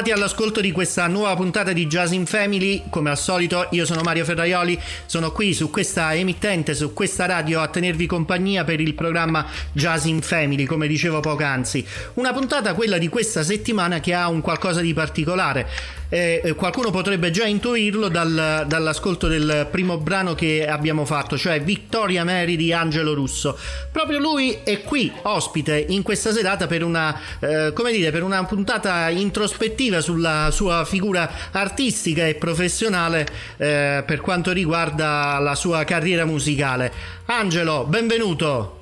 Ben ritrovati all'ascolto di questa nuova puntata di Jazz in Family. Come al solito, io sono Mario Ferraioli, sono qui su questa emittente, su questa radio a tenervi compagnia per il programma Jazz in Family, come dicevo poc'anzi. Una puntata, quella di questa settimana, che ha un qualcosa di particolare eh, qualcuno potrebbe già intuirlo dal, dall'ascolto del primo brano che abbiamo fatto, cioè Vittoria Mary di Angelo Russo. Proprio lui è qui, ospite, in questa serata per una, eh, come dire, per una puntata introspettiva sulla sua figura artistica e professionale eh, per quanto riguarda la sua carriera musicale. Angelo, benvenuto.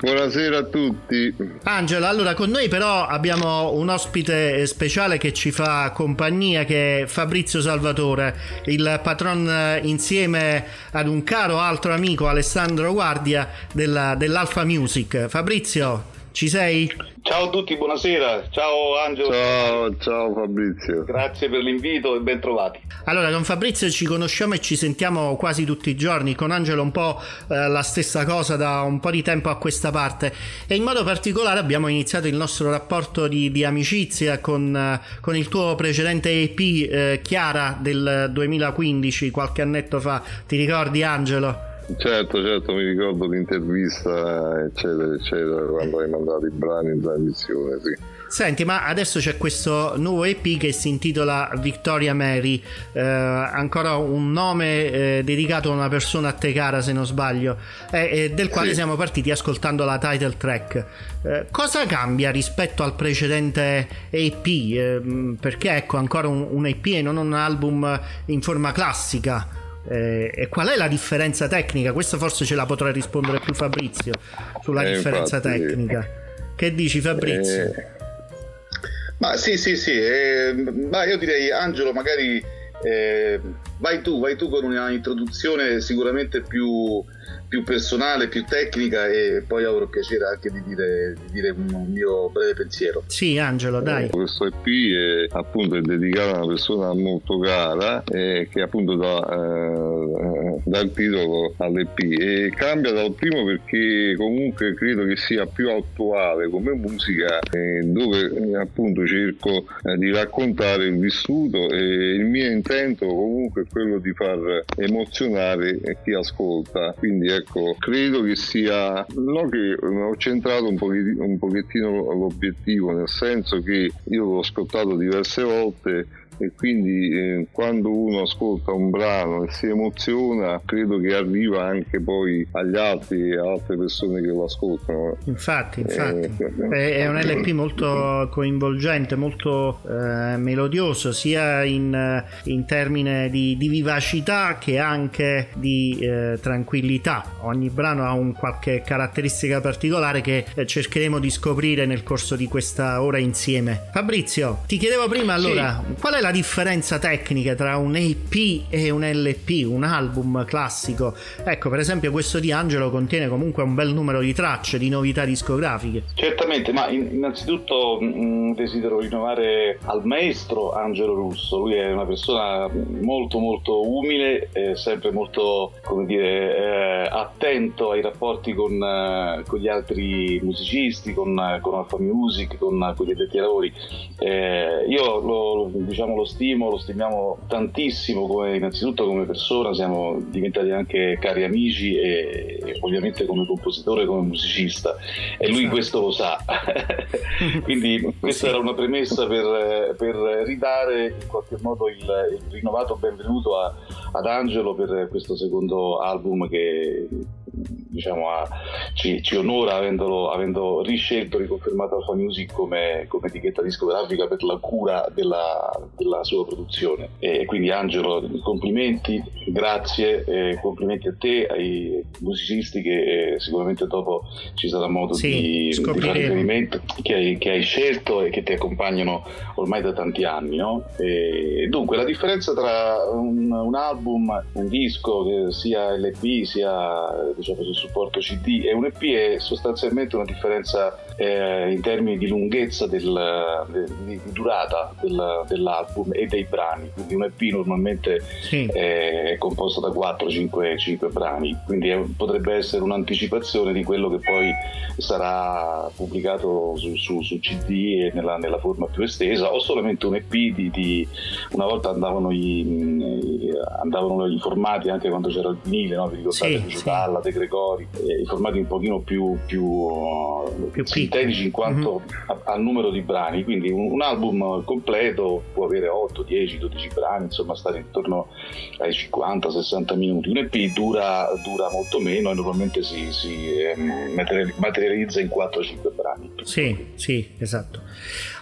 Buonasera a tutti. Angelo, allora con noi però abbiamo un ospite speciale che ci fa compagnia che è Fabrizio Salvatore, il patron eh, insieme ad un caro altro amico Alessandro Guardia della, dell'Alfa Music. Fabrizio, ci sei? Ciao a tutti, buonasera. Ciao Angelo. Ciao, ciao Fabrizio. Grazie per l'invito e ben trovati. Allora, con Fabrizio ci conosciamo e ci sentiamo quasi tutti i giorni, con Angelo un po' eh, la stessa cosa da un po' di tempo a questa parte e in modo particolare abbiamo iniziato il nostro rapporto di, di amicizia con, eh, con, il tuo precedente EP eh, Chiara del 2015, qualche annetto fa. Ti ricordi Angelo? Certo, certo, mi ricordo l'intervista, eccetera, eccetera, quando hai mandato i brani in trasmissione, sì. Senti, ma adesso c'è questo nuovo EP che si intitola Victoria Mary, eh, ancora un nome eh, dedicato a una persona a te cara, se non sbaglio, eh, del quale sì. siamo partiti ascoltando la title track. Eh, cosa cambia rispetto al precedente EP? Eh, perché ecco ancora un, un EP e non un album in forma classica? Eh, e qual è la differenza tecnica? Questo forse ce la potrà rispondere più Fabrizio sulla eh, differenza infatti, tecnica. Che dici Fabrizio? Eh, ma sì, sì, sì, eh, ma io direi Angelo magari eh, vai tu, vai tu con una introduzione sicuramente più più personale, più tecnica e poi avrò piacere anche di dire, di dire un mio breve pensiero. Sì, Angelo, dai. Eh, questo EP è appunto è dedicato a una persona molto cara eh, che appunto dà, eh, dà il titolo all'EP e cambia dal primo perché comunque credo che sia più attuale come musica eh, dove eh, appunto cerco eh, di raccontare il vissuto e il mio intento comunque è quello di far emozionare chi ascolta. Quindi ecco, credo che sia, no che ho centrato un pochettino, un pochettino l'obiettivo, nel senso che io l'ho ascoltato diverse volte e quindi eh, quando uno ascolta un brano e si emoziona credo che arriva anche poi agli altri e altre persone che lo ascoltano infatti, infatti. Eh, è un LP molto coinvolgente molto eh, melodioso sia in, in termini di, di, vivacità che anche di eh, tranquillità ogni brano ha un qualche caratteristica particolare che eh, cercheremo di scoprire nel corso di questa ora insieme Fabrizio ti chiedevo prima allora sì. qual è la la differenza tecnica tra un EP e un LP, un album classico. Ecco, per esempio, questo di Angelo contiene comunque un bel numero di tracce, di novità discografiche. Certamente, ma innanzitutto mm, desidero rinnovare al maestro Angelo Russo. Lui è una persona molto, molto umile, e sempre molto, come dire, eh, attento ai rapporti con, eh, con, gli altri musicisti, con, con Alfa Music, con, con gli addetti ai lavori. Eh, io lo, diciamo, lo stimo, lo stimiamo tantissimo come, innanzitutto come persona, siamo diventati anche cari amici e, e ovviamente come compositore, come musicista. E lui questo lo sa. Quindi questa era una premessa per, per, ridare in qualche modo il, il rinnovato benvenuto a, ad Angelo per questo secondo album che diciamo, a, ci, ci, onora avendolo, avendo riscelto, riconfermato Alfa Music come, come etichetta discografica per la cura della, della sua produzione. E quindi Angelo, complimenti, grazie, eh, complimenti a te, ai musicisti che eh, sicuramente dopo ci sarà modo sì, di, di fare riferimento, che hai, che hai, scelto e che ti accompagnano ormai da tanti anni. No? E, dunque la differenza tra un, un album, un disco, che sia LP sia diciamo, su supporto CD e un EP è sostanzialmente una differenza eh, in termini di lunghezza del, di, durata del, dell'album e dei brani. Quindi un EP normalmente sì. è, composto da 4-5 brani, quindi è, potrebbe essere un'anticipazione di quello che poi sarà pubblicato su, su, su CD e nella, nella, forma più estesa, o solamente un EP di, di una volta andavano i, andavano i formati anche quando c'era il vinile, no? vi ricordate sì, Galla, sì. De Gregori, eh, i formati un pochino più, più, più sintetici in quanto mm-hmm. al numero di brani, quindi un, un, album completo può avere 8, 10, 12 brani, insomma stare intorno ai 50-60 minuti, un EP dura, dura, molto meno e normalmente si, si eh, materializza in 4-5 brani. Sì, sì, esatto.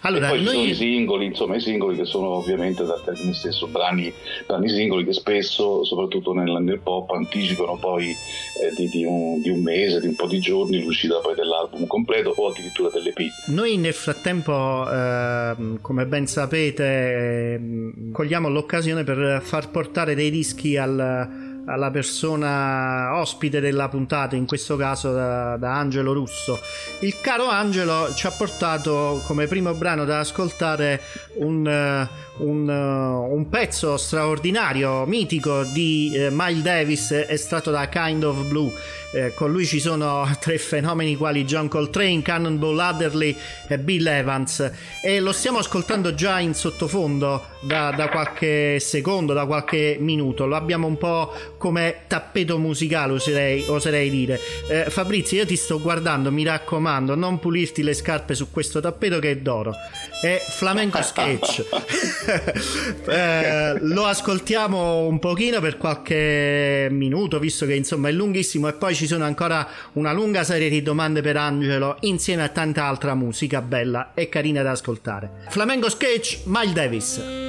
Allora, e poi noi... sono i singoli, insomma i singoli che sono ovviamente dal termine stesso brani, brani singoli che spesso, soprattutto nel, nel pop, anticipano poi eh, di, di, un, di, un, mese, di un po' di giorni l'uscita poi dell'album completo o addirittura dell'EP. Noi nel frattempo, eh, come ben sapete, eh, cogliamo l'occasione per far portare dei dischi al alla persona ospite della puntata, in questo caso da, da, Angelo Russo. Il caro Angelo ci ha portato come primo brano da ascoltare un, un, un pezzo straordinario, mitico di eh, Miles Davis, estratto da Kind of Blue. Eh, con lui ci sono tre fenomeni quali John Coltrane, Cannonball Adderley e Bill Evans e lo stiamo ascoltando già in sottofondo da, da, qualche secondo, da qualche minuto. Lo abbiamo un po' come tappeto musicale, oserei, oserei dire. Eh, Fabrizio, io ti sto guardando, mi raccomando, non pulirti le scarpe su questo tappeto che è d'oro. È flamenco sketch. eh, lo ascoltiamo un pochino per qualche minuto, visto che insomma è lunghissimo, e poi ci sono ancora una lunga serie di domande per Angelo, insieme a tanta altra musica bella e carina da ascoltare. Flamenco sketch, Miles Davis.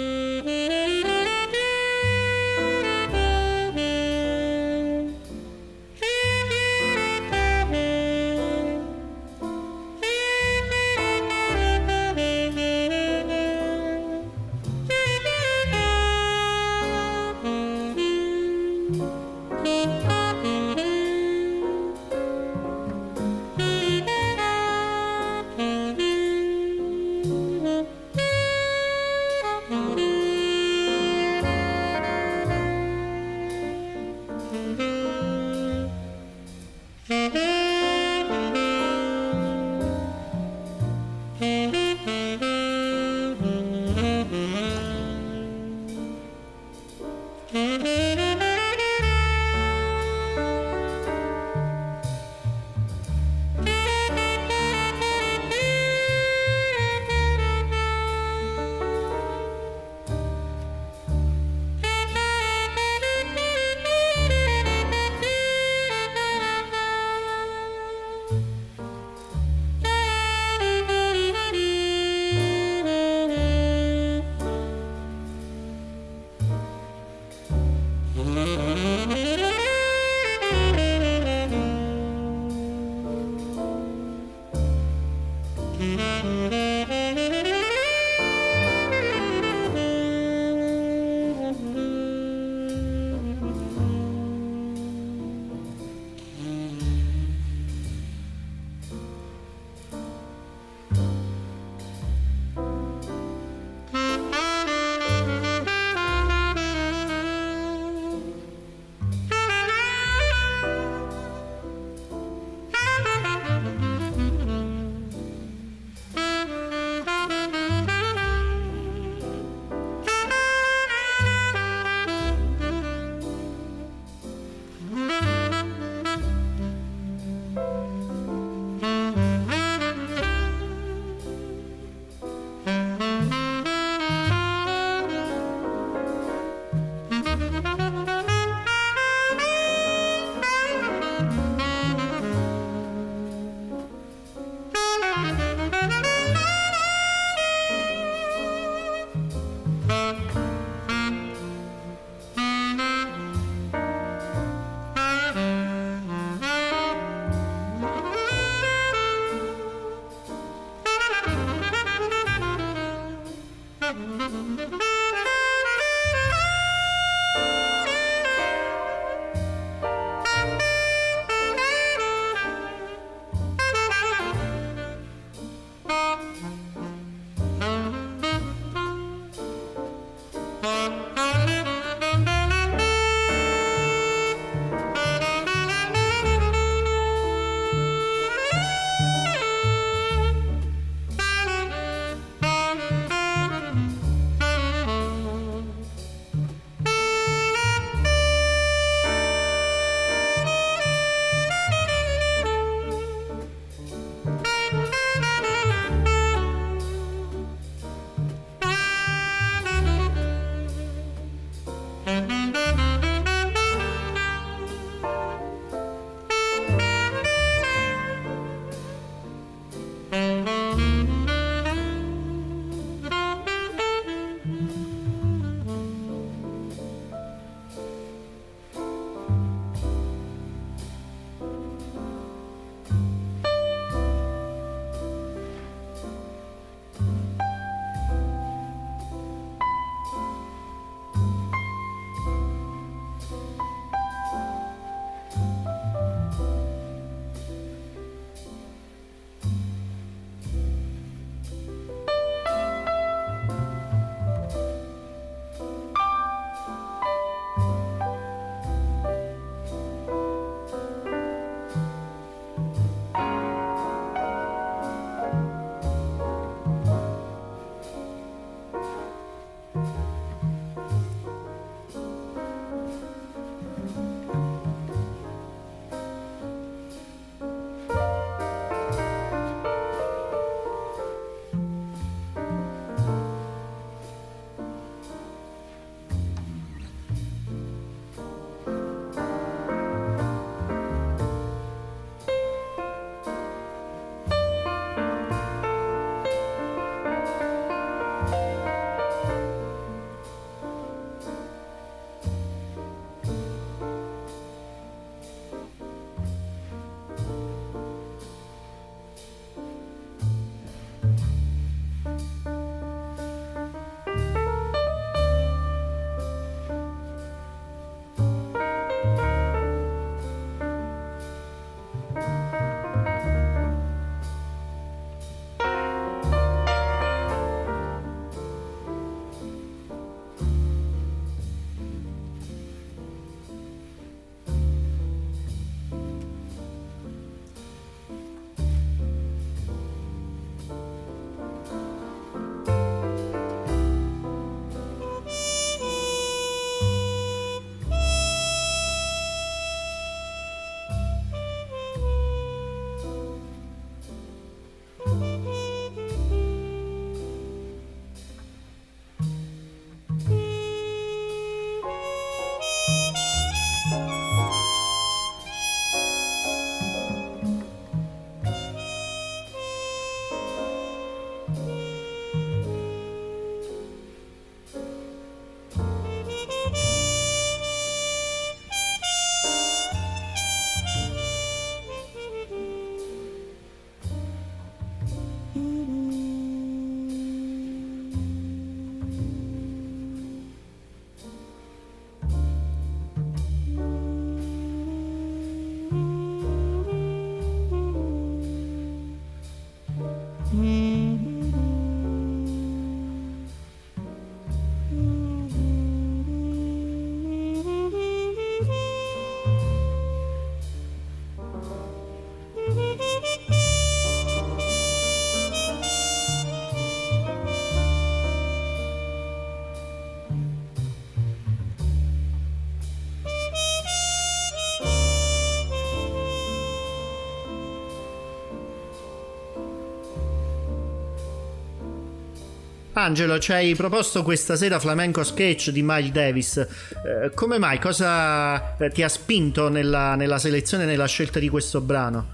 Angelo, ci hai proposto questa sera Flamenco Sketch di Miles Davis. Eh, come mai? Cosa eh, ti ha spinto nella, nella selezione e nella scelta di questo brano?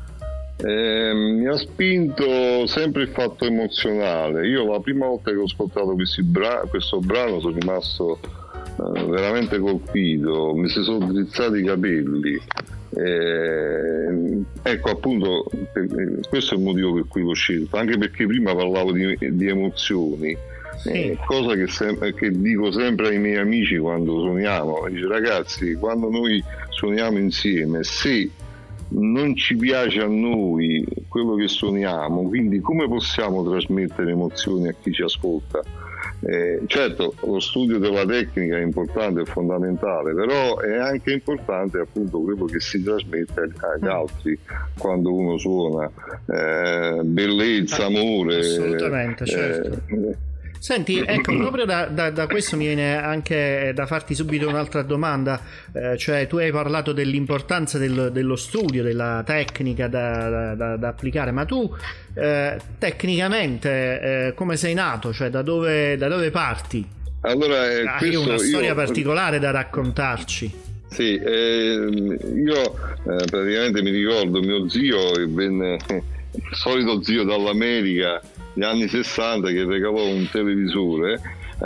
Eh, mi ha spinto sempre il fatto emozionale. Io la prima volta che ho ascoltato bra- questo brano sono rimasto eh, veramente colpito, mi si sono drizzati i capelli. Eh, ecco appunto, questo è il motivo per cui l'ho scelto, anche perché prima parlavo di, di emozioni. Eh, cosa che, sem- che, dico sempre ai miei amici quando suoniamo, dice ragazzi quando noi suoniamo insieme se non ci piace a noi quello che suoniamo, quindi come possiamo trasmettere emozioni a chi ci ascolta? Eh, certo, lo studio della tecnica è importante, è fondamentale, però è anche importante appunto quello che si trasmette agli mm. altri quando uno suona, eh, bellezza, amore. Assolutamente, certo. Eh, Senti, ecco, proprio da, da, da, questo mi viene anche da farti subito un'altra domanda, eh, cioè tu hai parlato dell'importanza del, dello studio, della tecnica da, da applicare, ma tu eh, tecnicamente eh, come sei nato, cioè da dove, dove parti? Allora, eh, Hai una storia io... particolare da raccontarci. Sì, eh, io eh, praticamente mi ricordo mio zio venne, il solito zio dall'America negli anni 60 che regalò un televisore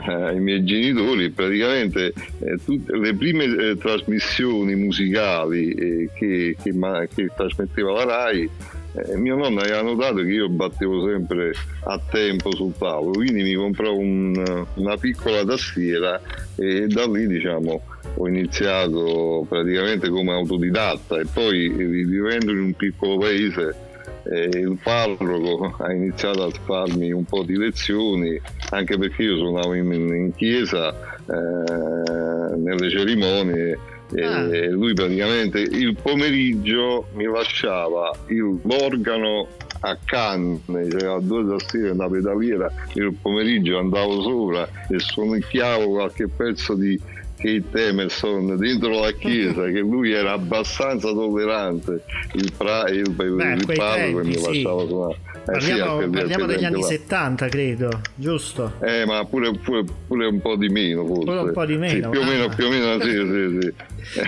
eh, ai miei genitori praticamente eh, tutte le prime eh, trasmissioni musicali eh, che, che, ma, che, trasmetteva la RAI eh, mio nonno aveva notato che io battevo sempre a tempo sul tavolo quindi mi comprò un, una piccola tastiera e da lì diciamo ho iniziato praticamente come autodidatta e poi vivendo in un piccolo paese eh, il parroco ha iniziato a farmi un po' di lezioni, anche perché io suonavo in, in chiesa eh, nelle cerimonie e ah. lui praticamente il pomeriggio mi lasciava il, l'organo a canne, c'era due tastiere e una pedaliera, il pomeriggio andavo sopra e suonicchiavo qualche pezzo di Kate Emerson dentro la chiesa che lui era abbastanza tollerante il, pra, il, Beh, il parroco che mi sì. lasciava suonare Parliamo, eh sì, parliamo degli anni là. 70, credo, giusto? Eh, ma pure, pure, pure, un po' di meno, forse. Pure un po' di meno. Sì, più, o meno più o meno, sì, sì, sì.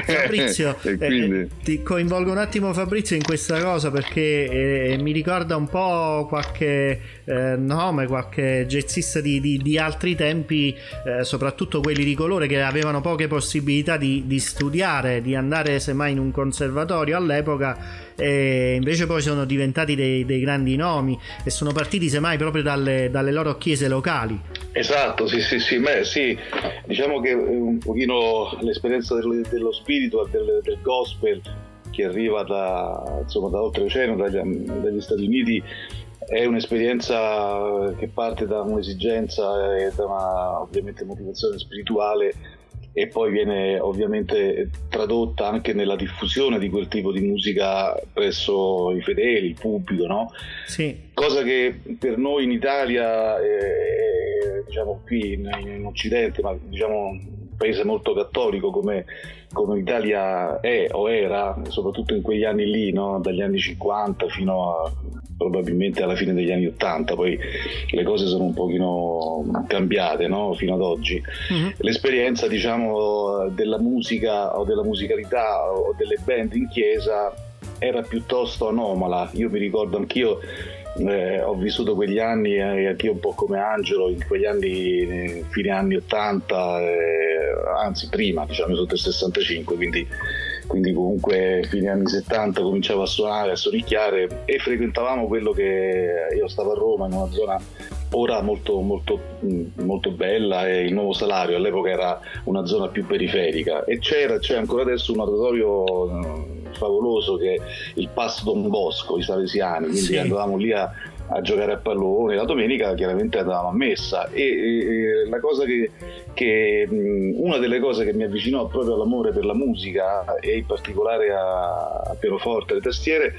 Fabrizio, eh, quindi... eh, ti coinvolgo un attimo Fabrizio in questa cosa perché eh, mi ricorda un po' qualche eh, nome, qualche jazzista di, di, di altri tempi, eh, soprattutto quelli di colore che avevano poche possibilità di, di studiare, di andare semmai in un conservatorio all'epoca e invece poi sono diventati dei, dei grandi nomi e sono partiti semmai proprio dalle, dalle loro chiese locali. Esatto, sì, sì, sì, Beh, sì, diciamo che un pochino l'esperienza del, dello spirito, del, del, gospel che arriva da, insomma, da oltreoceano, dagli, dagli Stati Uniti, è un'esperienza che parte da un'esigenza e da una ovviamente motivazione spirituale e poi viene ovviamente tradotta anche nella diffusione di quel tipo di musica presso i fedeli, il pubblico, no? Sì. Cosa che per noi in Italia, eh, diciamo qui in, in, Occidente, ma diciamo paese molto cattolico come, come l'Italia è o era, soprattutto in quegli anni lì, no? dagli anni 50 fino a probabilmente alla fine degli anni 80, poi le cose sono un pochino cambiate no? fino ad oggi. Mm-hmm. L'esperienza diciamo della musica o della musicalità o delle band in chiesa era piuttosto anomala, io mi ricordo anch'io eh, ho vissuto quegli anni eh, anch'io un po' come Angelo in quegli anni fine anni 80 eh, anzi prima diciamo sotto il 65 quindi quindi comunque fine anni 70 cominciavo a suonare, a sonicchiare e frequentavamo quello che io stavo a Roma in una zona ora molto, molto, molto bella e il nuovo salario all'epoca era una zona più periferica. E c'era, c'è ancora adesso un oratorio favoloso che è il Passo Don Bosco, i Salesiani, quindi sì. andavamo lì a, a giocare a pallone. La domenica chiaramente andavamo a messa e, e la cosa che, che, una delle cose che mi avvicinò proprio all'amore per la musica e in particolare a, a pianoforte, alle tastiere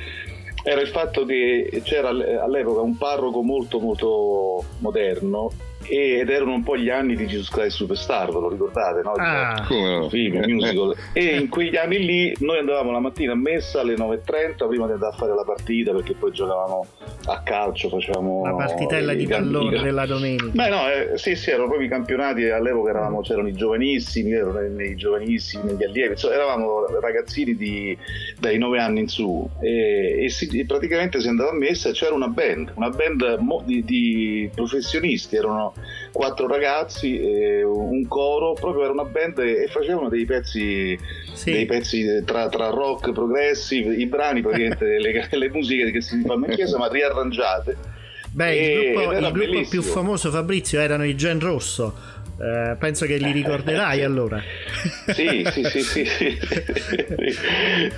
era il fatto che c'era all'epoca un parroco molto molto moderno ed erano un po' gli anni di Jesus Christ Superstar, ve lo ricordate? No? Ah, come no? Film, musical. e in quegli anni lì noi andavamo la mattina a messa alle 9.30 prima di andare a fare la partita perché poi giocavamo a calcio, facevamo la partitella di pallone della domenica. Beh no, eh, sì sì, erano proprio i campionati, all'epoca eravamo, c'erano i giovanissimi, erano nei, nei giovanissimi, negli allievi, insomma, eravamo ragazzini di, dai 9 anni in su e, e si- e praticamente si andava a messa e c'era una band, una band mo- di, di professionisti, erano quattro ragazzi, e un coro, proprio era una band e, facevano dei pezzi, Sì. dei pezzi tra, tra rock, progressive, i brani praticamente, le, le musiche che si fanno in chiesa ma riarrangiate. Beh, il E- gruppo, ed era il gruppo più famoso, Fabrizio, erano i Gen Rosso. Eh, penso che li ricorderai allora. Sì, sì, sì, sì, sì,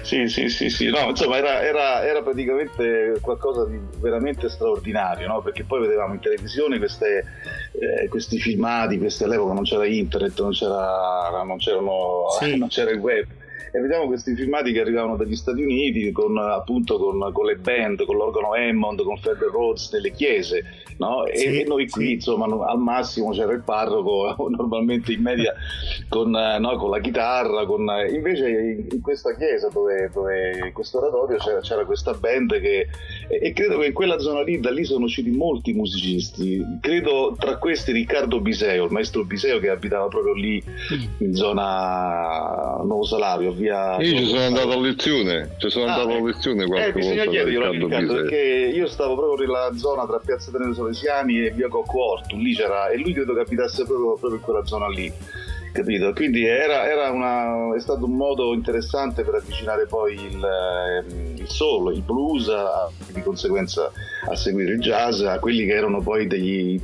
sì, sì, sì, sì, no, insomma era, era, era praticamente qualcosa di veramente straordinario, no? perché poi vedevamo in televisione queste, eh, questi filmati, queste all'epoca non c'era internet, non c'era, non non c'era il web. E vediamo questi filmati che arrivavano dagli Stati Uniti con appunto con, con le band, con l'organo Hammond, con Fender Rhodes nelle chiese, no? E, Sì, e noi qui sì. insomma al massimo c'era il parroco normalmente in media con, no, con la chitarra con, invece in, in questa chiesa dove, dove in questo oratorio c'era, c'era questa band che e, credo che in quella zona lì da lì sono usciti molti musicisti credo tra questi Riccardo Biseo il maestro Biseo che abitava proprio lì in zona Nuovo Salario via Io ci sono andato a lezione, ci sono Ah, andato a ecco. lezione eh, qualche bisogna volta da chiederglielo Riccardo Riccardo perché io stavo proprio nella zona tra Piazza Tenere Salesiani e via Cocco Ortu, lì c'era, e lui credo che abitasse proprio, proprio in quella zona lì. Capito? Quindi era, era una- è stato un modo interessante per avvicinare poi il, ehm, il soul, il blues, a- di conseguenza a seguire il jazz, a quelli che erano poi degli,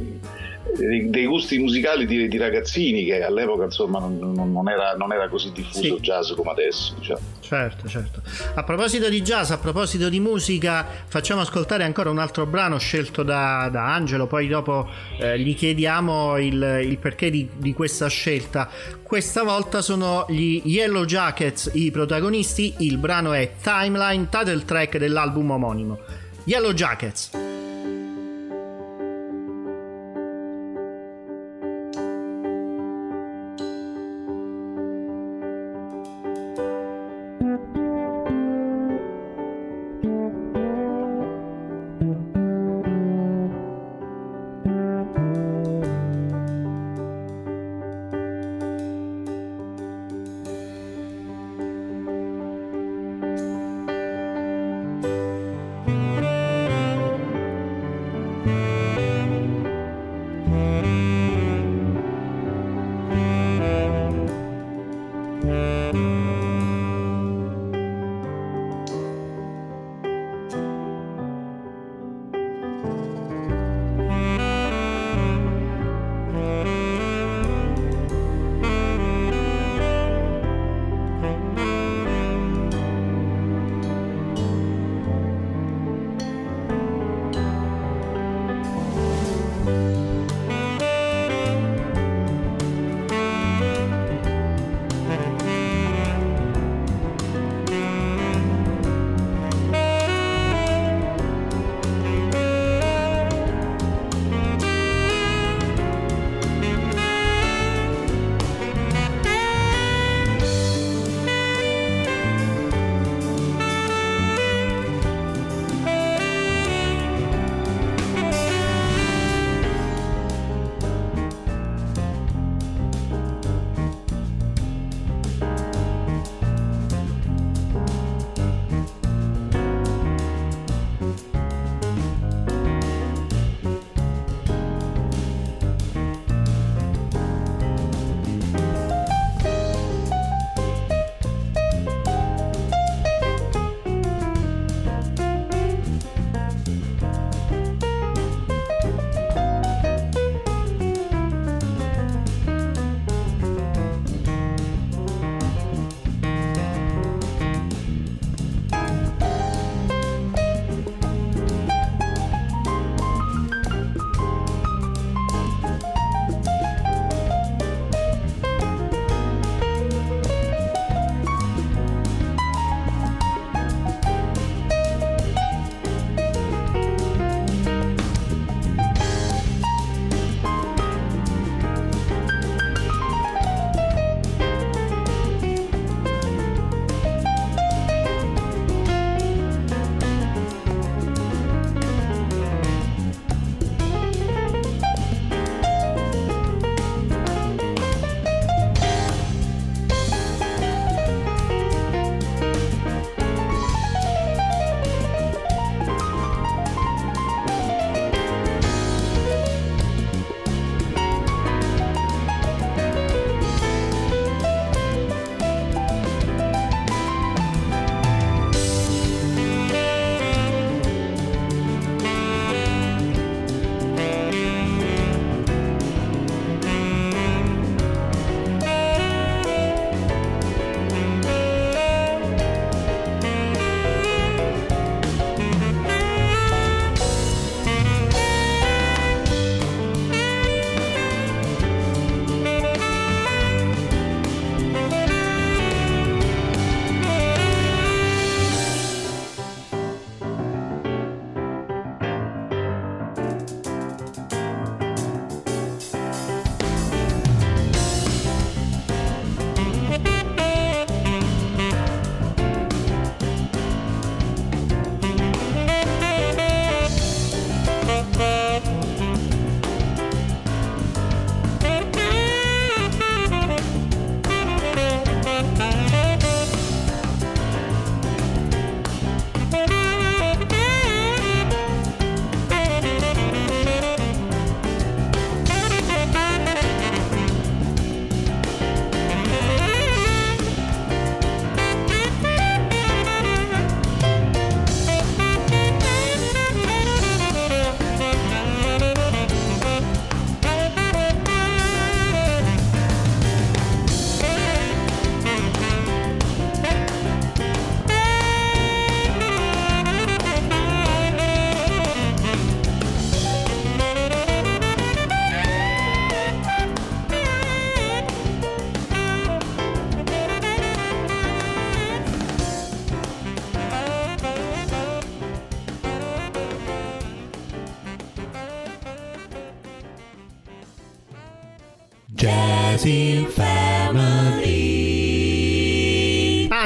dei, dei gusti musicali di, di ragazzini che all'epoca insomma non, non- non era, non era così diffuso Sì. il jazz come adesso. Diciamo. Certo, certo. A proposito di jazz, a proposito di musica, facciamo ascoltare ancora un altro brano scelto da, da Angelo, poi dopo eh, gli chiediamo il, il perché di, di questa scelta. Questa volta sono gli Yellow Jackets i protagonisti, il brano è Timeline, title track dell'album omonimo. Yellow Jackets.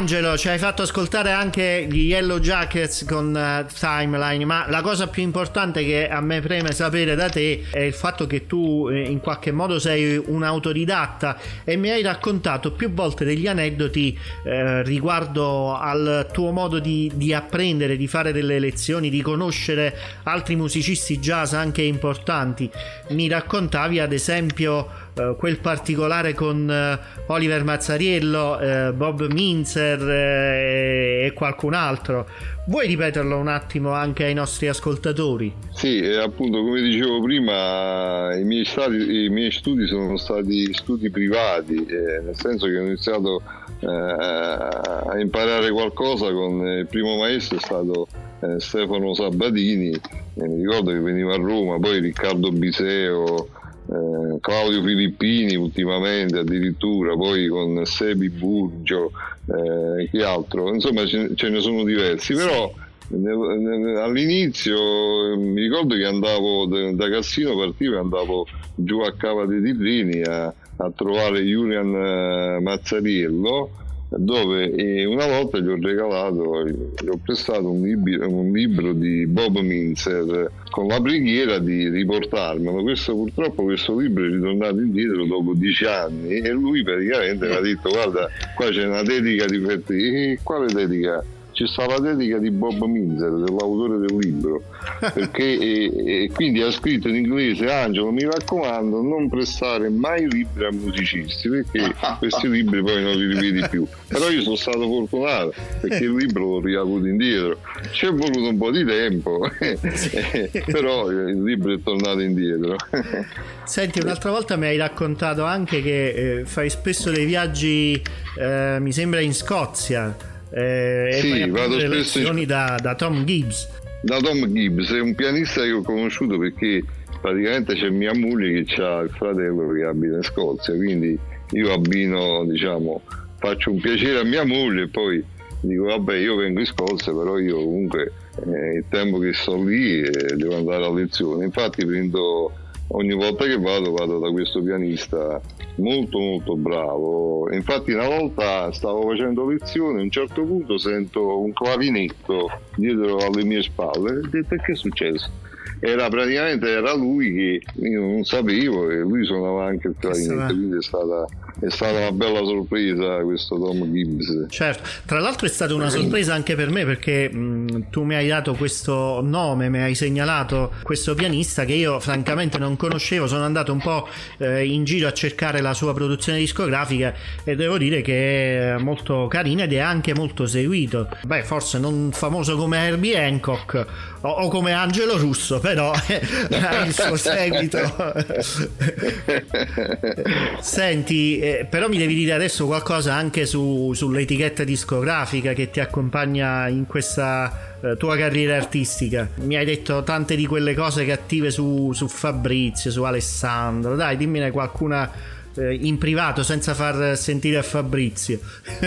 Angelo, ci hai fatto ascoltare anche gli Yellow Jackets con uh, Timeline, ma la cosa più importante che a me preme sapere da te è il fatto che tu eh, in qualche modo sei un autodidatta e mi hai raccontato più volte degli aneddoti eh, riguardo al tuo modo di, di, apprendere, di fare delle lezioni, di conoscere altri musicisti jazz anche importanti. Mi raccontavi ad esempio Uh, quel particolare con uh, Oliver Mazzariello, uh, Bob Minzer e qualcun altro. Vuoi ripeterlo un attimo anche ai nostri ascoltatori? Sì, appunto come dicevo prima, i miei, studi, i miei studi sono stati studi privati, eh, nel senso che ho iniziato eh, a imparare qualcosa con il primo maestro è stato eh, Stefano Sabatini, mi ricordo che veniva a Roma, poi Riccardo Biseo, eh, Claudio Filippini ultimamente addirittura, poi con Sebi Burgio, eh, chi altro, insomma ce, ne sono diversi, però all'inizio mi ricordo che andavo da Cassino partivo e andavo giù a Cava dei Tirrini a, a trovare Julian eh, Mazzariello dove una volta gli ho regalato, gli ho prestato un libro, un libro di Bob Minzer con la preghiera di riportarmelo. Questo purtroppo questo libro è ritornato indietro dopo dieci anni e lui praticamente mi ha detto guarda qua c'è una dedica di Ferti, quale dedica? Ci sta la dedica di Bob Minzer, dell'autore del libro, perché e, e quindi ha scritto in inglese Angelo mi raccomando non prestare mai libri a musicisti perché questi libri poi non li rivedi più. Però io sono stato fortunato perché il libro l'ho riavuto indietro. Ci è voluto un po' di tempo, però il libro è tornato indietro. Senti, un'altra volta mi hai raccontato anche che eh, fai spesso dei viaggi, eh, mi sembra in Scozia eh, sì, e vado spesso lezioni in... da, da Tom Gibbs. Da Tom Gibbs, è un pianista che ho conosciuto perché praticamente c'è mia moglie che ha il fratello che abita in Scozia, quindi io abbino, diciamo, faccio un piacere a mia moglie e poi dico vabbè io vengo in Scozia però io comunque eh, il tempo che sto lì eh, devo andare a lezione infatti prendo ogni volta che vado vado da questo pianista molto molto bravo. Infatti una volta stavo facendo lezione a un certo punto sento un clavinetto dietro alle mie spalle. E ho detto che è successo? Era praticamente era lui che io non sapevo e lui suonava anche il clarinetto quindi è stata è stata una bella sorpresa questo Tom Gibbs. Certo, tra l'altro è stata una sorpresa anche per me perché mh, tu mi hai dato questo nome, mi hai segnalato questo pianista che io francamente non conoscevo, sono andato un po' eh, in giro a cercare la sua produzione discografica e devo dire che è molto carina ed è anche molto seguito. Beh, forse non famoso come Herbie Hancock o, o come Angelo Russo, però ha il suo seguito. Senti, eh, però mi devi dire adesso qualcosa anche su, sull'etichetta discografica che ti accompagna in questa eh, tua carriera artistica. Mi hai detto tante di quelle cose cattive su, su Fabrizio, su Alessandro. Dai, dimmene qualcuna eh, in privato senza far sentire a Fabrizio.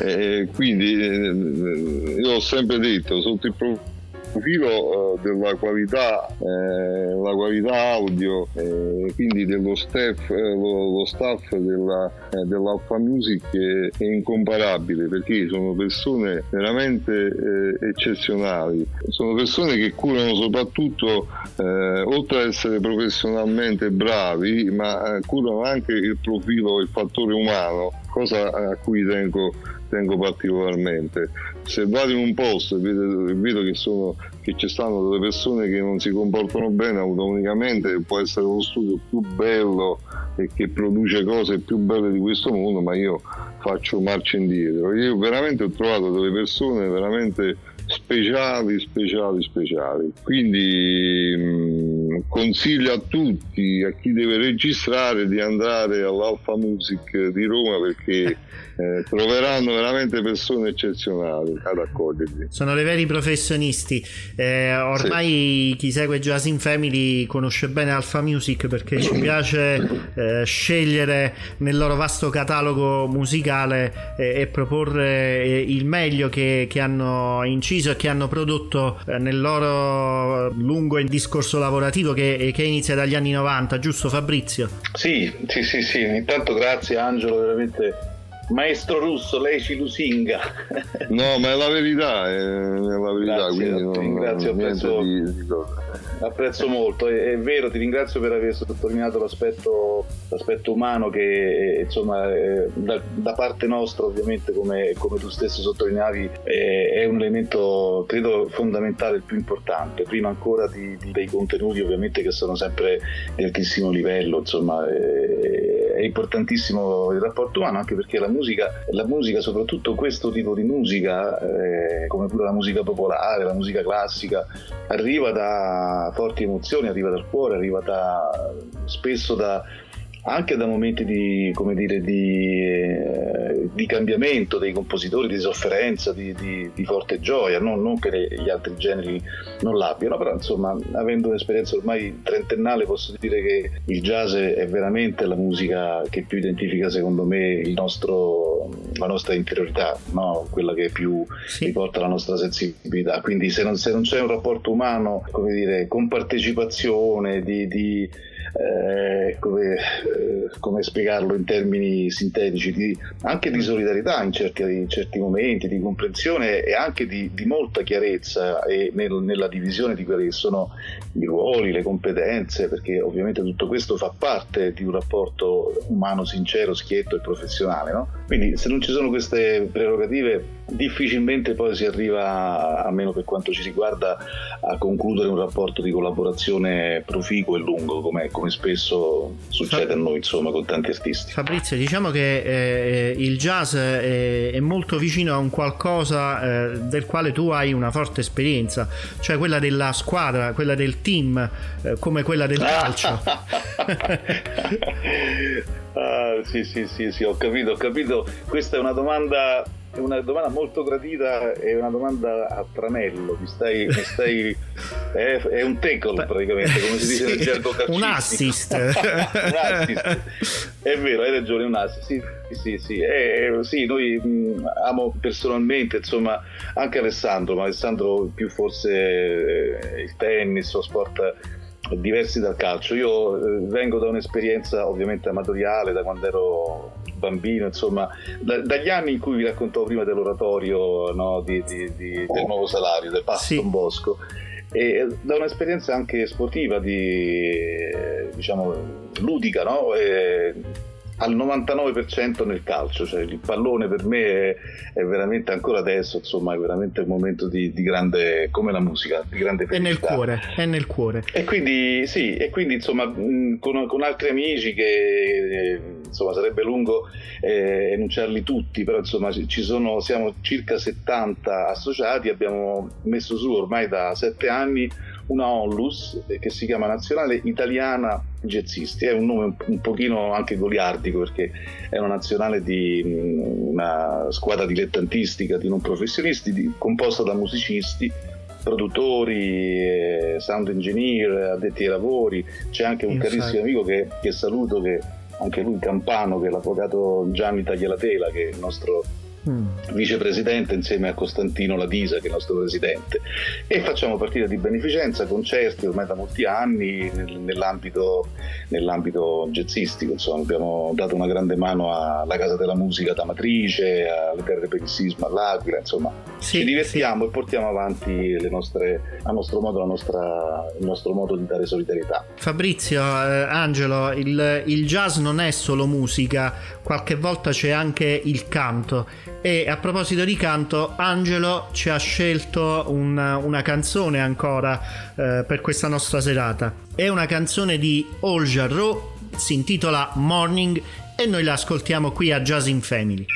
eh, quindi eh, io ho sempre detto sotto il profilo profilo eh, della qualità, eh, la qualità audio, eh, quindi dello staff, eh, lo, lo, staff della, eh, dell'Alfa Music è, è, incomparabile perché sono persone veramente eh, eccezionali, sono persone che curano soprattutto, oltre ad essere professionalmente bravi, ma curano anche il profilo, il fattore umano, cosa a cui tengo tengo particolarmente. Se vado in un posto e vedo, vedo che, sono, che, ci stanno delle persone che non si comportano bene automaticamente, può essere lo studio più bello e che produce cose più belle di questo mondo, ma io faccio marcia indietro. Io veramente ho trovato delle persone veramente speciali, speciali, speciali. Quindi mh, consiglio a tutti, a chi deve registrare, di andare all'Alfa Music di Roma perché eh, troveranno veramente persone eccezionali ad accoglierli. Sono dei veri professionisti. Eh, ormai sì. chi segue Jazz in Family conosce bene Alpha Music perché ci piace eh, scegliere nel loro vasto catalogo musicale eh, e proporre eh, il meglio che, che, hanno inciso e che hanno prodotto eh, nel loro lungo discorso lavorativo che, che, inizia dagli anni 90, giusto Fabrizio? Sì, sì, sì, sì. Intanto grazie Angelo, veramente Maestro russo, lei ci lusinga. no, ma è la verità, è, la verità, grazie, quindi non, ringrazio, apprezzo, di, di apprezzo molto, è, è, vero, ti ringrazio per aver sottolineato l'aspetto, l'aspetto umano che insomma da, da, parte nostra ovviamente come, come tu stesso sottolineavi è, è, un elemento credo fondamentale, il più importante, prima ancora di, di, dei contenuti ovviamente che sono sempre di altissimo livello, insomma è importantissimo il rapporto umano anche perché la musica, la musica soprattutto questo tipo di musica, eh, come pure la musica popolare, la musica classica, arriva da forti emozioni, arriva dal cuore, arriva da, spesso da, anche da momenti di, dire, di, eh, di, cambiamento dei compositori, di sofferenza, di, di, forte gioia, non, non, che gli altri generi non l'abbiano, però insomma avendo un'esperienza ormai trentennale posso dire che il jazz è veramente la musica che più identifica secondo me nostro, la nostra interiorità, no? quella che più sì. riporta la nostra sensibilità, quindi se non, se non, c'è un rapporto umano come dire, con partecipazione, di eh, come, eh, come, spiegarlo in termini sintetici, di, anche di solidarietà in certi, in certi, momenti, di comprensione e anche di, di molta chiarezza e nel, nella divisione di quelli che sono i ruoli, le competenze, perché ovviamente tutto questo fa parte di un rapporto umano sincero, schietto e professionale. No? Quindi se non ci sono queste prerogative difficilmente poi si arriva, almeno per quanto ci riguarda, a concludere un rapporto di collaborazione proficuo e lungo, come, come spesso succede a noi, insomma, con tanti artisti. Fabrizio, diciamo che eh, il jazz è, è, molto vicino a un qualcosa eh, del quale tu hai una forte esperienza, cioè quella della squadra, quella del team, eh, come quella del calcio. ah, sì, sì, sì, sì, ho capito, ho capito. Questa è una domanda è una domanda molto gradita e una domanda a tranello. Mi stai, mi stai è, è, un tackle praticamente, come si dice sì, nel gergo calcistico. Un assist. un assist. È vero, hai ragione, un assist. Sì, sì, sì. Eh, sì noi mh, amo personalmente, insomma, anche Alessandro, ma Alessandro più forse eh, il tennis o sport diversi dal calcio. Io eh, vengo da un'esperienza ovviamente amatoriale, da quando ero bambino, insomma, da, dagli anni in cui vi raccontavo prima dell'oratorio no, di, di, di, del nuovo salario, del Passo sì. Bosco, e da un'esperienza anche sportiva, di, diciamo, ludica, no? E, al 99% nel calcio, cioè il pallone per me è, è, veramente ancora adesso, insomma, è veramente un momento di, di grande, come la musica, di grande felicità. È nel cuore, è nel cuore. E quindi sì, e quindi insomma con, con altri amici che eh, insomma sarebbe lungo eh, enunciarli tutti, però insomma ci sono, siamo circa 70 associati, abbiamo messo su ormai da 7 anni una onlus eh, che si chiama Nazionale Italiana Jazzisti, è un nome un, pochino anche goliardico perché è una nazionale di mm, una squadra dilettantistica di non professionisti di, composta da musicisti produttori, eh, sound engineer, addetti ai lavori, c'è anche un Infatti. carissimo amico che, che saluto, che anche lui campano, che è l'avvocato Gianni Taglialatela, che è il nostro mm. vicepresidente insieme a Costantino Ladisa che è il nostro presidente e facciamo partite di beneficenza, concerti ormai da molti anni nell'ambito, nell'ambito jazzistico, insomma abbiamo dato una grande mano alla Casa della Musica da Matrice, alle Terre per il Sisma all'Aquila, insomma sì, ci divertiamo sì. e portiamo avanti nostre, a nostro modo nostra, il nostro modo di dare solidarietà. Fabrizio, eh, Angelo, il, il jazz non è solo musica, qualche volta c'è anche il canto e a proposito di canto, Angelo ci ha scelto una, una canzone ancora eh, per questa nostra serata. È una canzone di All Jarreau, si intitola Morning e noi la ascoltiamo qui a Jazz in Family.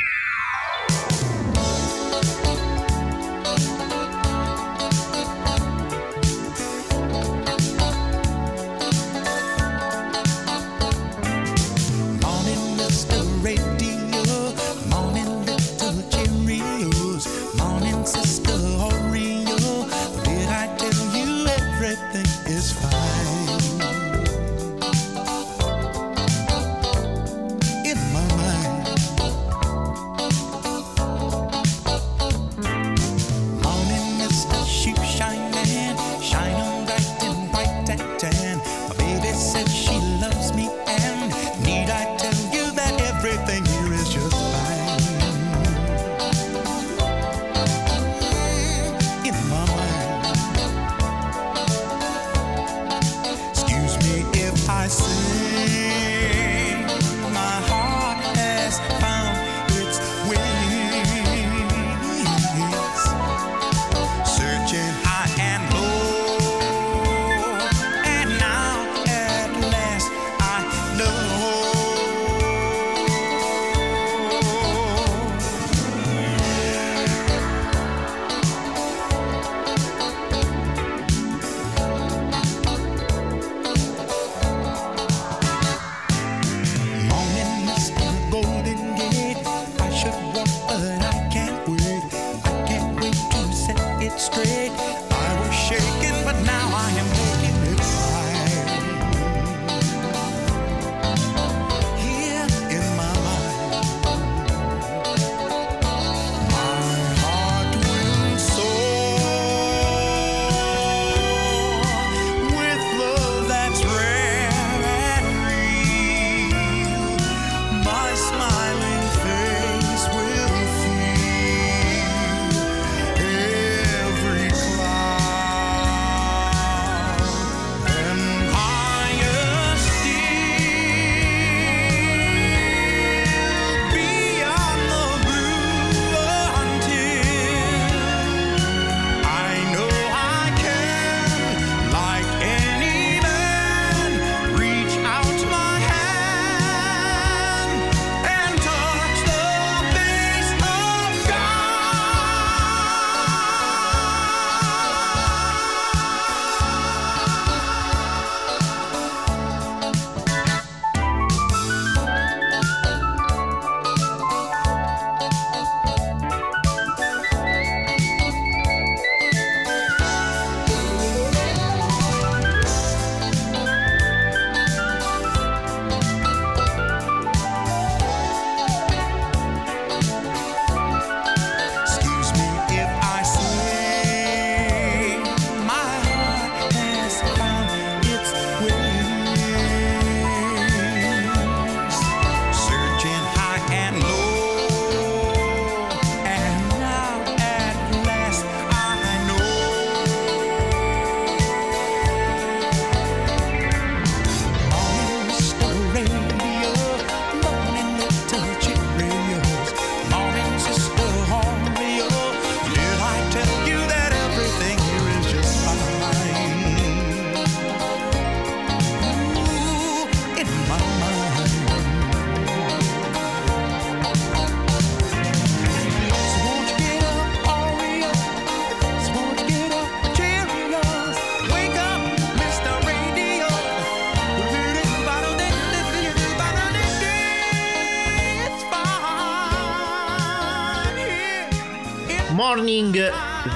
straight. I was shaken, but now I am.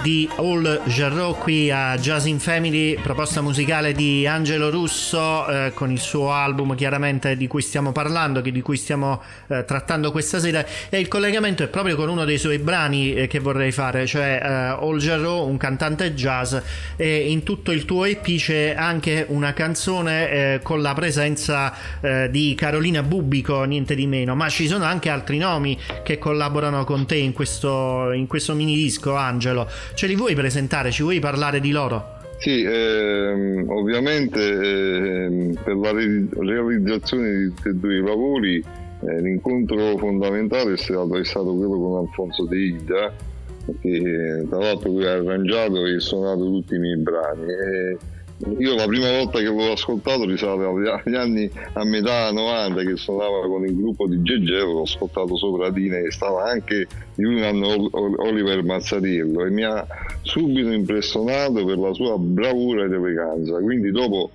Di All Jarreau qui a Jazz in Family, proposta musicale di Angelo Russo eh, con il suo album chiaramente di cui stiamo parlando, di cui stiamo eh, trattando questa sera e il collegamento è proprio con uno dei suoi brani eh, che vorrei fare, cioè eh, All Jarreau, un cantante jazz e in tutto il tuo EP c'è anche una canzone eh, con la presenza eh, di Carolina Bubico, niente di meno, ma ci sono anche altri nomi che collaborano con te in questo, in questo mini disco, Angelo. Ce li vuoi presentare? Ci vuoi parlare di loro? Sì, ehm, ovviamente ehm, per la re- realizzazione di tutti due i lavori eh, l'incontro fondamentale è stato, è stato, quello con Alfonso De Ida, che tra l'altro lui ha arrangiato e suonato tutti i miei brani. E, io la prima volta che l'ho ascoltato risale agli anni a metà 90 che suonava con il gruppo di Gegè, l'ho ascoltato sopra Dina e stava anche anno Oliver Mazzariello e mi ha subito impressionato per la sua bravura ed eleganza. Quindi dopo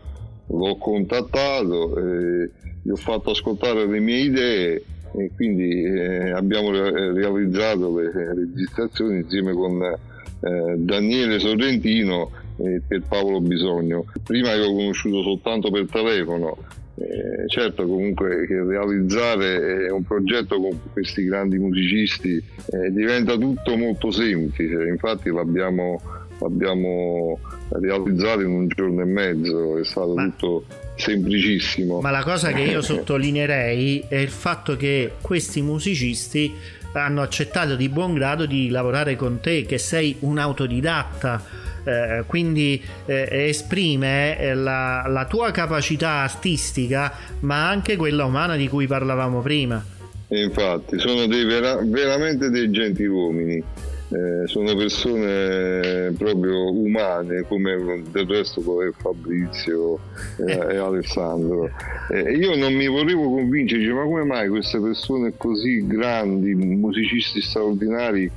l'ho contattato e gli ho fatto ascoltare le mie idee e quindi eh, abbiamo realizzato le registrazioni insieme con eh, Daniele Sorrentino per Paolo Bisogno. Prima l'ho conosciuto soltanto per telefono, eh, certo comunque che realizzare un progetto con questi grandi musicisti eh, diventa tutto molto semplice, infatti l'abbiamo, l'abbiamo, realizzato in un giorno e mezzo, è stato ma, tutto semplicissimo. Ma la cosa che io sottolineerei è il fatto che questi musicisti hanno accettato di buon grado di lavorare con te, che sei un autodidatta eh, quindi eh, esprime eh, la, la tua capacità artistica ma anche quella umana di cui parlavamo prima. Infatti, sono dei vera- veramente dei gentiluomini. Eh, sono persone proprio umane come del resto poi Fabrizio e, eh. e Alessandro eh, io non mi volevo convincere ma come mai queste persone così grandi musicisti straordinari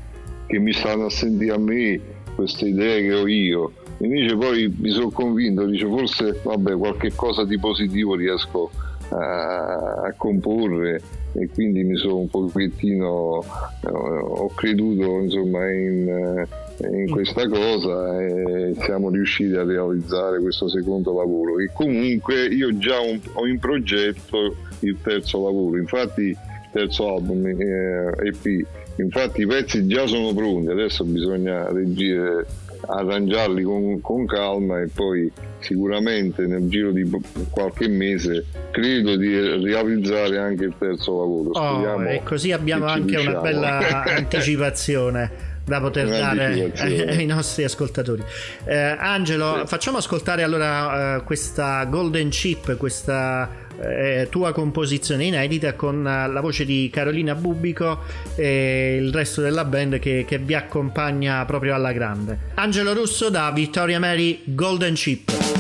che mi stanno a sentire a me queste idee che ho io. Invece poi mi sono convinto, dice forse vabbè qualche cosa di positivo riesco a, a comporre. E quindi mi sono un pochettino ho creduto insomma in, in, questa cosa e siamo riusciti a realizzare questo secondo lavoro. E comunque io già ho in progetto il terzo lavoro. Infatti il terzo album eh, EP infatti i pezzi già sono pronti adesso bisogna reagire arrangiarli con, con, calma e poi sicuramente nel giro di qualche mese credo di realizzare anche il terzo lavoro. Oh, e così abbiamo anche riusciamo. una bella anticipazione da poter dare ai nostri ascoltatori. Eh, Angelo, sì. facciamo ascoltare allora eh, questa Golden Chip, questa eh, tua composizione inedita con la voce di Carolina Bubico e il resto della band che, che vi accompagna proprio alla grande. Angelo Russo da Vittoria Mary Golden Chip.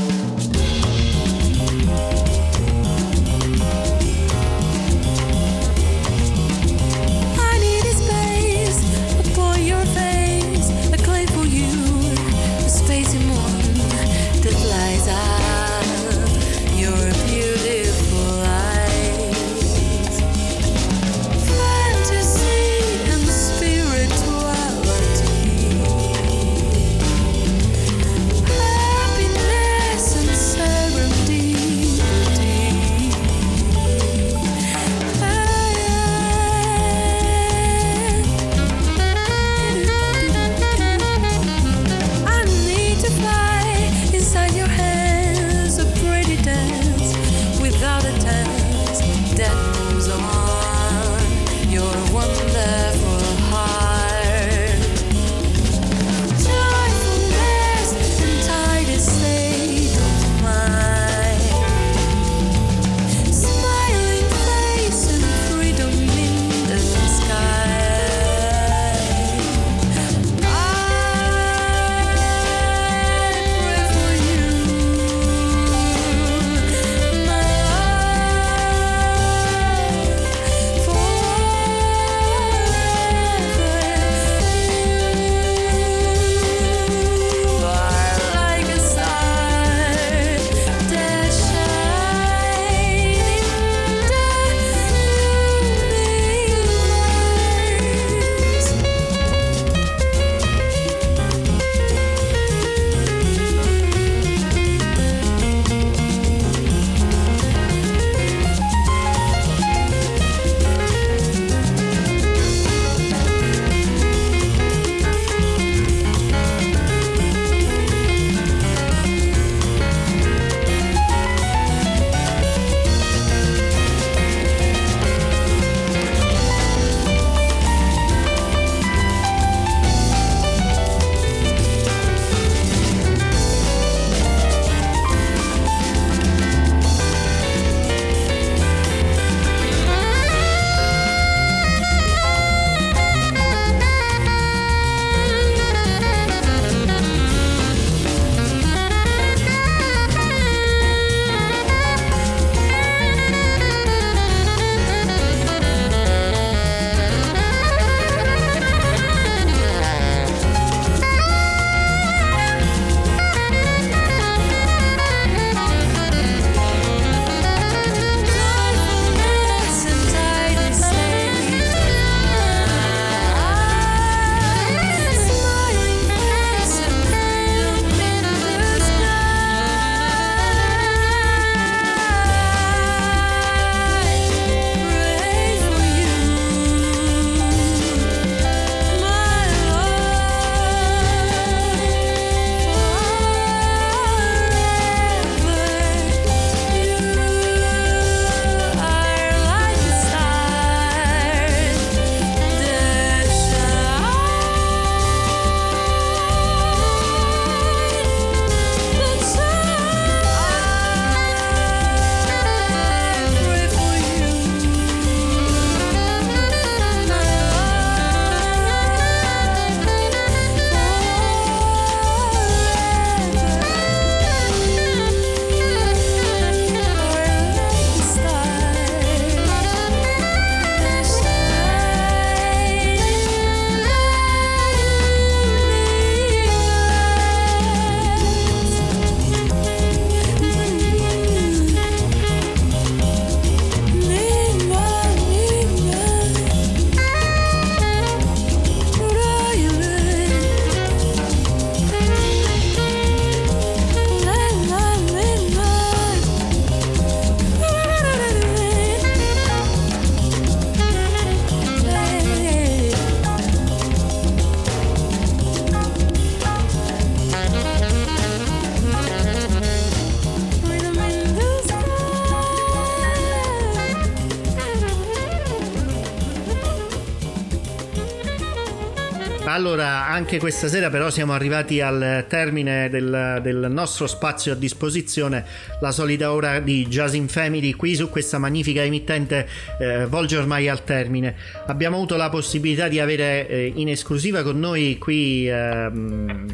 Anche questa sera però siamo arrivati al termine del, del, nostro spazio a disposizione, la solita ora di Jazz in Family qui su questa magnifica emittente eh, volge ormai al termine. Abbiamo avuto la possibilità di avere eh, in esclusiva con noi qui eh,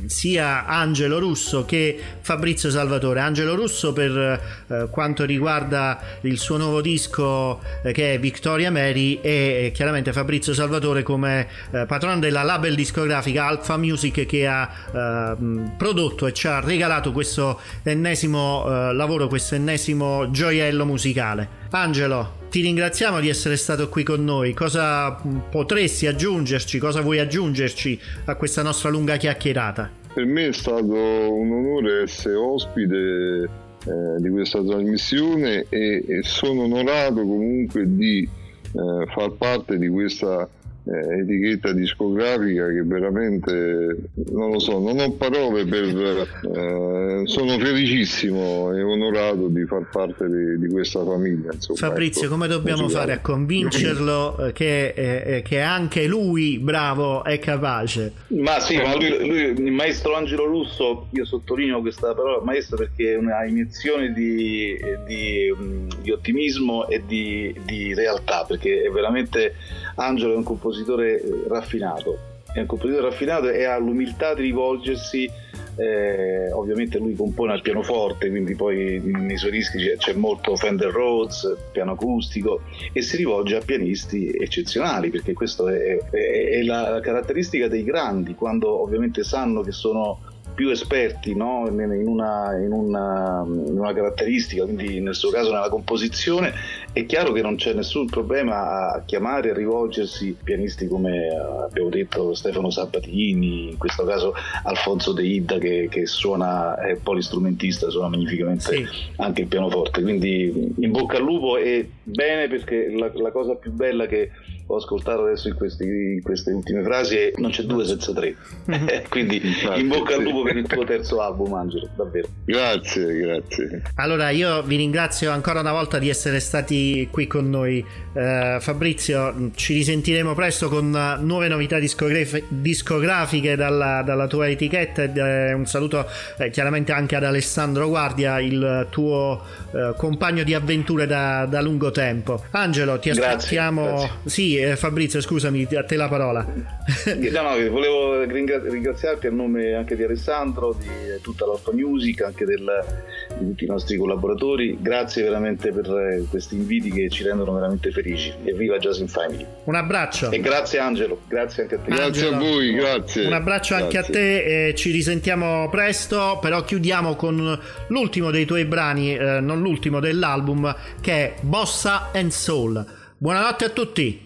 sia Angelo Russo che Fabrizio Salvatore. Angelo Russo per eh, quanto riguarda il suo nuovo disco eh, che è Victoria Mary e chiaramente Fabrizio Salvatore come eh, patrono della label di discografica Alpha Music che ha eh, prodotto e ci ha regalato questo ennesimo eh, lavoro, questo ennesimo gioiello musicale. Angelo, ti ringraziamo di essere stato qui con noi. Cosa potresti aggiungerci? Cosa vuoi aggiungerci a questa nostra lunga chiacchierata? Per me è stato un onore essere ospite eh, di questa trasmissione e, e, sono onorato comunque di eh, far parte di questa eh, etichetta discografica che veramente non lo so, non ho parole per eh, sono felicissimo e onorato di far parte di, di questa famiglia. Insomma, Fabrizio, ecco, come dobbiamo musicale. fare a convincerlo che, eh, che, anche lui bravo è capace? Ma sì, ma lui, lui, il maestro Angelo Russo, io sottolineo questa parola maestro perché è una iniezione di, di, di ottimismo e di, di realtà, perché è veramente Angelo è un compositore eh, raffinato, è un compositore raffinato e ha l'umiltà di rivolgersi eh, ovviamente lui compone al pianoforte, quindi poi nei suoi dischi c'è, c'è, molto Fender Rhodes, piano acustico e si rivolge a pianisti eccezionali perché questa è, è, è la caratteristica dei grandi, quando ovviamente sanno che sono più esperti no? in, una, in, una, in, una, caratteristica, quindi nel suo caso nella composizione, è chiaro che non c'è nessun problema a chiamare e rivolgersi pianisti come abbiamo detto Stefano Sabatini, in questo caso Alfonso De Ida che, che suona, è polistrumentista, suona magnificamente sì. anche il pianoforte, quindi in bocca al lupo e bene perché la, la cosa più bella che ho ascoltato adesso in, questi, in, queste ultime frasi e non c'è due senza tre. Mhm. Quindi in bocca al lupo per il tuo terzo album, Angelo, davvero. Grazie, grazie. Allora io vi ringrazio ancora una volta di essere stati qui con noi. Uh, Fabrizio, ci risentiremo presto con nuove novità discograf- discografiche dalla, dalla, tua etichetta e uh, un saluto eh, chiaramente anche ad Alessandro Guardia, il tuo uh, compagno di avventure da, da, lungo tempo. Angelo, ti aspettiamo. Grazie, grazie. Sì, eh, Fabrizio, scusami, a te la parola. no, no, volevo ringraziarti a nome anche di Alessandro, di tutta l'Alfa Music, anche del, tutti i nostri collaboratori. Grazie veramente per eh, questi inviti che ci rendono veramente felici. E viva Jazz in Family. Un abbraccio. E grazie Angelo, grazie anche a te. Grazie Angelo, a voi, grazie. Un abbraccio grazie. anche a te e ci risentiamo presto, però chiudiamo con l'ultimo dei tuoi brani, eh, non l'ultimo dell'album, che è Bossa and Soul. Buonanotte a tutti.